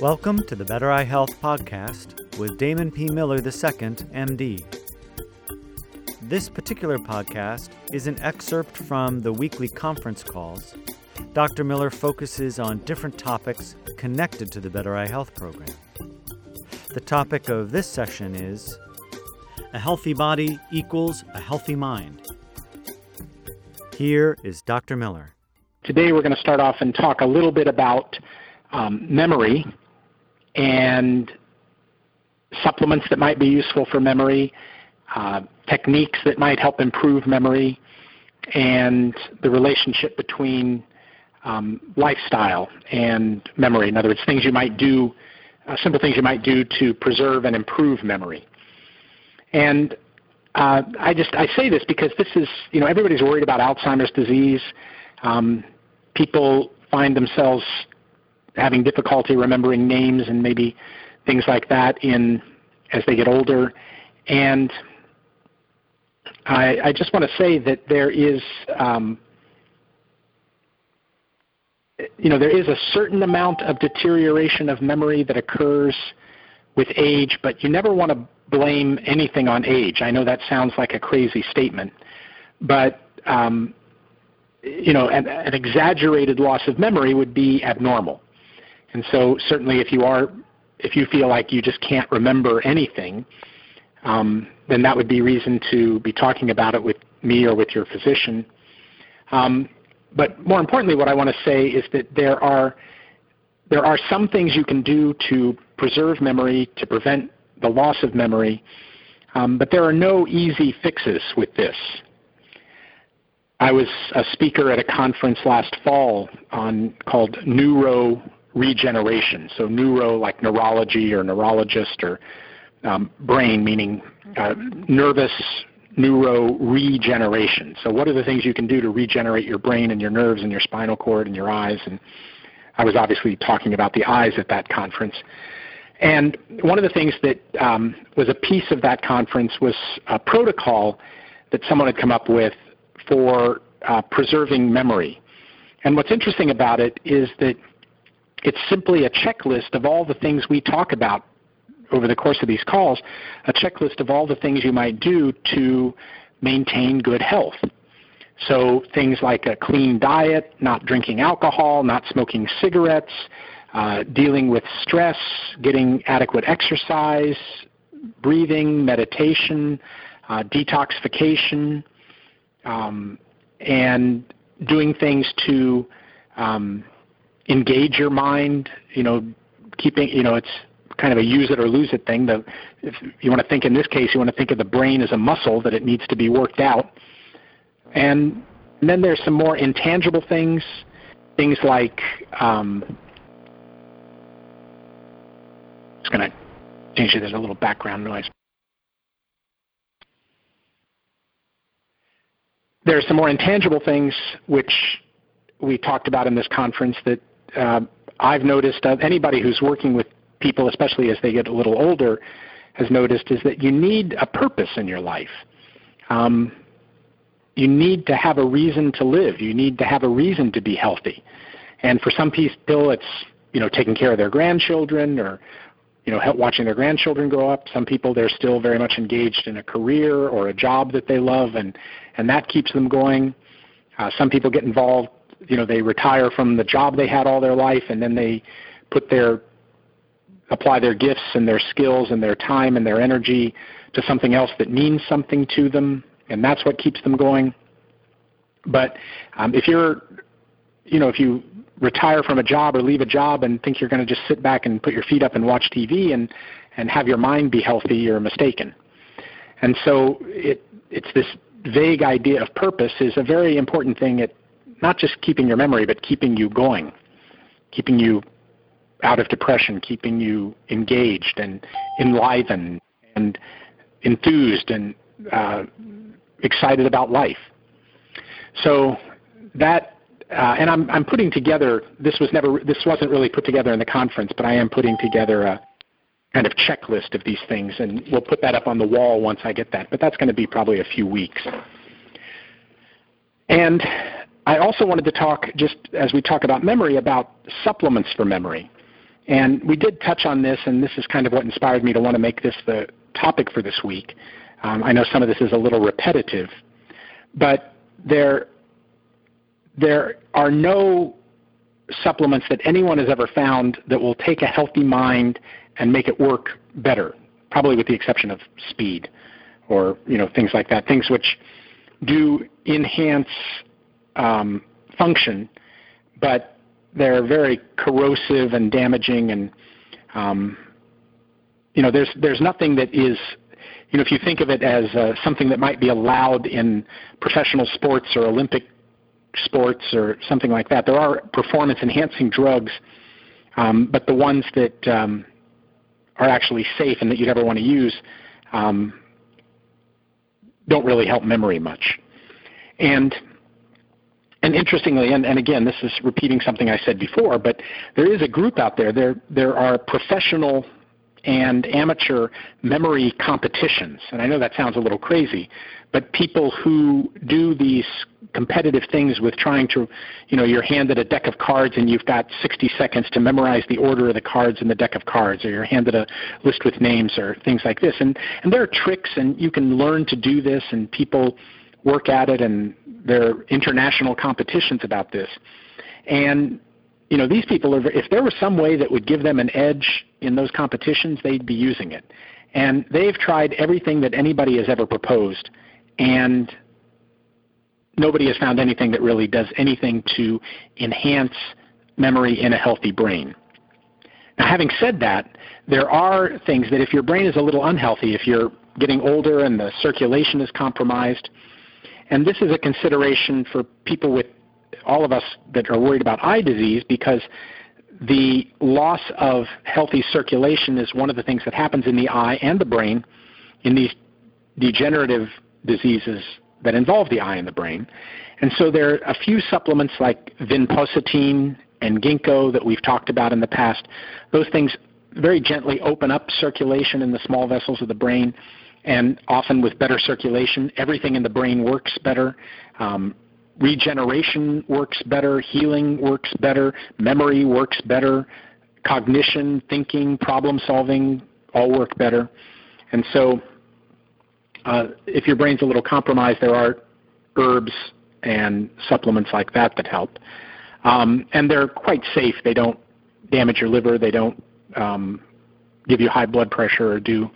Welcome to the Better Eye Health podcast with Damon P. Miller II, MD. This particular podcast is an excerpt from the weekly conference calls. Dr. Miller focuses on different topics connected to the Better Eye Health program. The topic of this session is A healthy body equals a healthy mind. Here is Dr. Miller. Today we're going to start off and talk a little bit about um, memory and supplements that might be useful for memory, uh, techniques that might help improve memory, and the relationship between um, lifestyle and memory. In other words, things you might do, uh, simple things you might do to preserve and improve memory. And uh, I just I say this because this is you know everybody's worried about Alzheimer's disease. Um, people find themselves having difficulty remembering names and maybe things like that in as they get older. And I, I just want to say that there is, um, you know, there is a certain amount of deterioration of memory that occurs with age, but you never want to blame anything on age. I know that sounds like a crazy statement, but um, you know, an, an exaggerated loss of memory would be abnormal. And so certainly if you are, if you feel like you just can't remember anything, um, then that would be reason to be talking about it with me or with your physician. Um, but more importantly, what I want to say is that there are there are some things you can do to preserve memory, to prevent the loss of memory, um, but there are no easy fixes with this. I was a speaker at a conference last fall on called Neuro regeneration. So neuro, like neurology or neurologist, or um, brain, meaning uh, nervous neuro regeneration. So what are the things you can do to regenerate your brain and your nerves and your spinal cord and your eyes? And I was obviously talking about the eyes at that conference. And one of the things that um, was a piece of that conference was a protocol that someone had come up with for uh, preserving memory. And what's interesting about it is that it's simply a checklist of all the things we talk about over the course of these calls, a checklist of all the things you might do to maintain good health. So things like a clean diet, not drinking alcohol, not smoking cigarettes, uh, dealing with stress, getting adequate exercise, breathing, meditation, uh, detoxification, um, and doing things to um, engage your mind. You know, keeping you know it's kind of a use it or lose it thing. The, if you want to think in this case, you want to think of the brain as a muscle that it needs to be worked out. And, and then there's some more intangible things, things like um, it's going to change it. There's a little background noise. There are some more intangible things which we talked about in this conference that uh, I've noticed of anybody who's working with people, especially as they get a little older, has noticed is that you need a purpose in your life. Um, you need to have a reason to live. You need to have a reason to be healthy. And for some people, it's you know taking care of their grandchildren or you know help watching their grandchildren grow up. Some people they're still very much engaged in a career or a job that they love, and and that keeps them going. Uh, some people get involved you know they retire from the job they had all their life and then they put their apply their gifts and their skills and their time and their energy to something else that means something to them and that's what keeps them going. But um, if you're you know if you retire from a job or leave a job and think you're going to just sit back and put your feet up and watch TV and and have your mind be healthy you're mistaken. And so it it's this vague idea of purpose is a very important thing at not just keeping your memory, but keeping you going, keeping you out of depression, keeping you engaged and enlivened and enthused and uh, excited about life. So that, uh, and I'm, I'm putting together. This was never. This wasn't really put together in the conference, but I am putting together a, kind of checklist of these things, and we'll put that up on the wall once I get that. But that's going to be probably a few weeks. And I also wanted to talk, just as we talk about memory, about supplements for memory. And we did touch on this, and this is kind of what inspired me to want to make this the topic for this week. Um, I know some of this is a little repetitive, but there, there are no supplements that anyone has ever found that will take a healthy mind and make it work better, probably with the exception of speed or you know things like that, things which do enhance um, function, but they're very corrosive and damaging and um, you know there's there's nothing that is you know if you think of it as uh, something that might be allowed in professional sports or Olympic sports or something like that. There are performance enhancing drugs, um, but the ones that um, are actually safe and that you'd ever want to use um, don't really help memory much. And and interestingly, and, and again, this is repeating something I said before, but there is a group out there. There there are professional and amateur memory competitions. And I know that sounds a little crazy, but people who do these competitive things with trying to, you know, you're handed a deck of cards and you've got 60 seconds to memorize the order of the cards in the deck of cards, or you're handed a list with names or things like this. And, and there are tricks, and you can learn to do this, and people work at it, and there are international competitions about this. And you know, these people, are, if there was some way that would give them an edge in those competitions, they'd be using it. And they've tried everything that anybody has ever proposed, and nobody has found anything that really does anything to enhance memory in a healthy brain. Now, having said that, there are things that if your brain is a little unhealthy, if you're getting older and the circulation is compromised, and this is a consideration for people with all of us that are worried about eye disease because the loss of healthy circulation is one of the things that happens in the eye and the brain in these degenerative diseases that involve the eye and the brain. And so there are a few supplements like vinpocetine and ginkgo that we've talked about in the past. Those things very gently open up circulation in the small vessels of the brain, and often with better circulation, everything in the brain works better. Um, regeneration works better, healing works better, memory works better, cognition, thinking, problem solving all work better. And so, uh, if your brain's a little compromised, there are herbs and supplements like that that help. Um, and they're quite safe. They don't damage your liver. They don't um, give you high blood pressure or do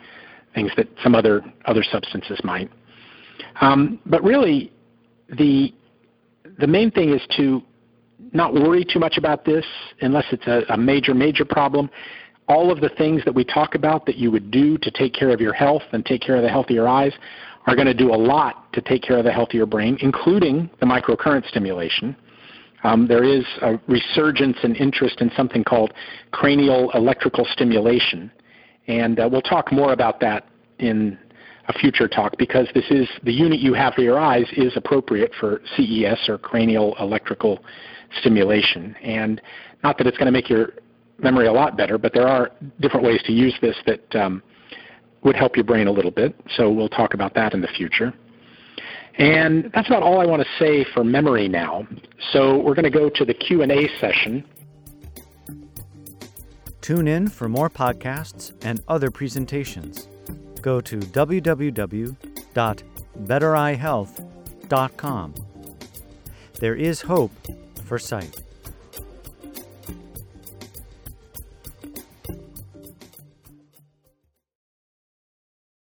things that some other other substances might. Um, but really, the the main thing is to not worry too much about this unless it's a, a major, major problem. All of the things that we talk about that you would do to take care of your health and take care of the healthier eyes are going to do a lot to take care of the healthier brain, including the microcurrent stimulation. Um, there is a resurgence in interest in something called cranial electrical stimulation, and uh, we'll talk more about that in a future talk because this is the unit you have for your eyes is appropriate for CES or cranial electrical stimulation. And not that it's going to make your memory a lot better, but there are different ways to use this that um, would help your brain a little bit. So we'll talk about that in the future. And that's about all I want to say for memory now. So we're going to go to the Q&A session. Tune in for more podcasts and other presentations go to www.bettereyehealth.com. There is hope for sight.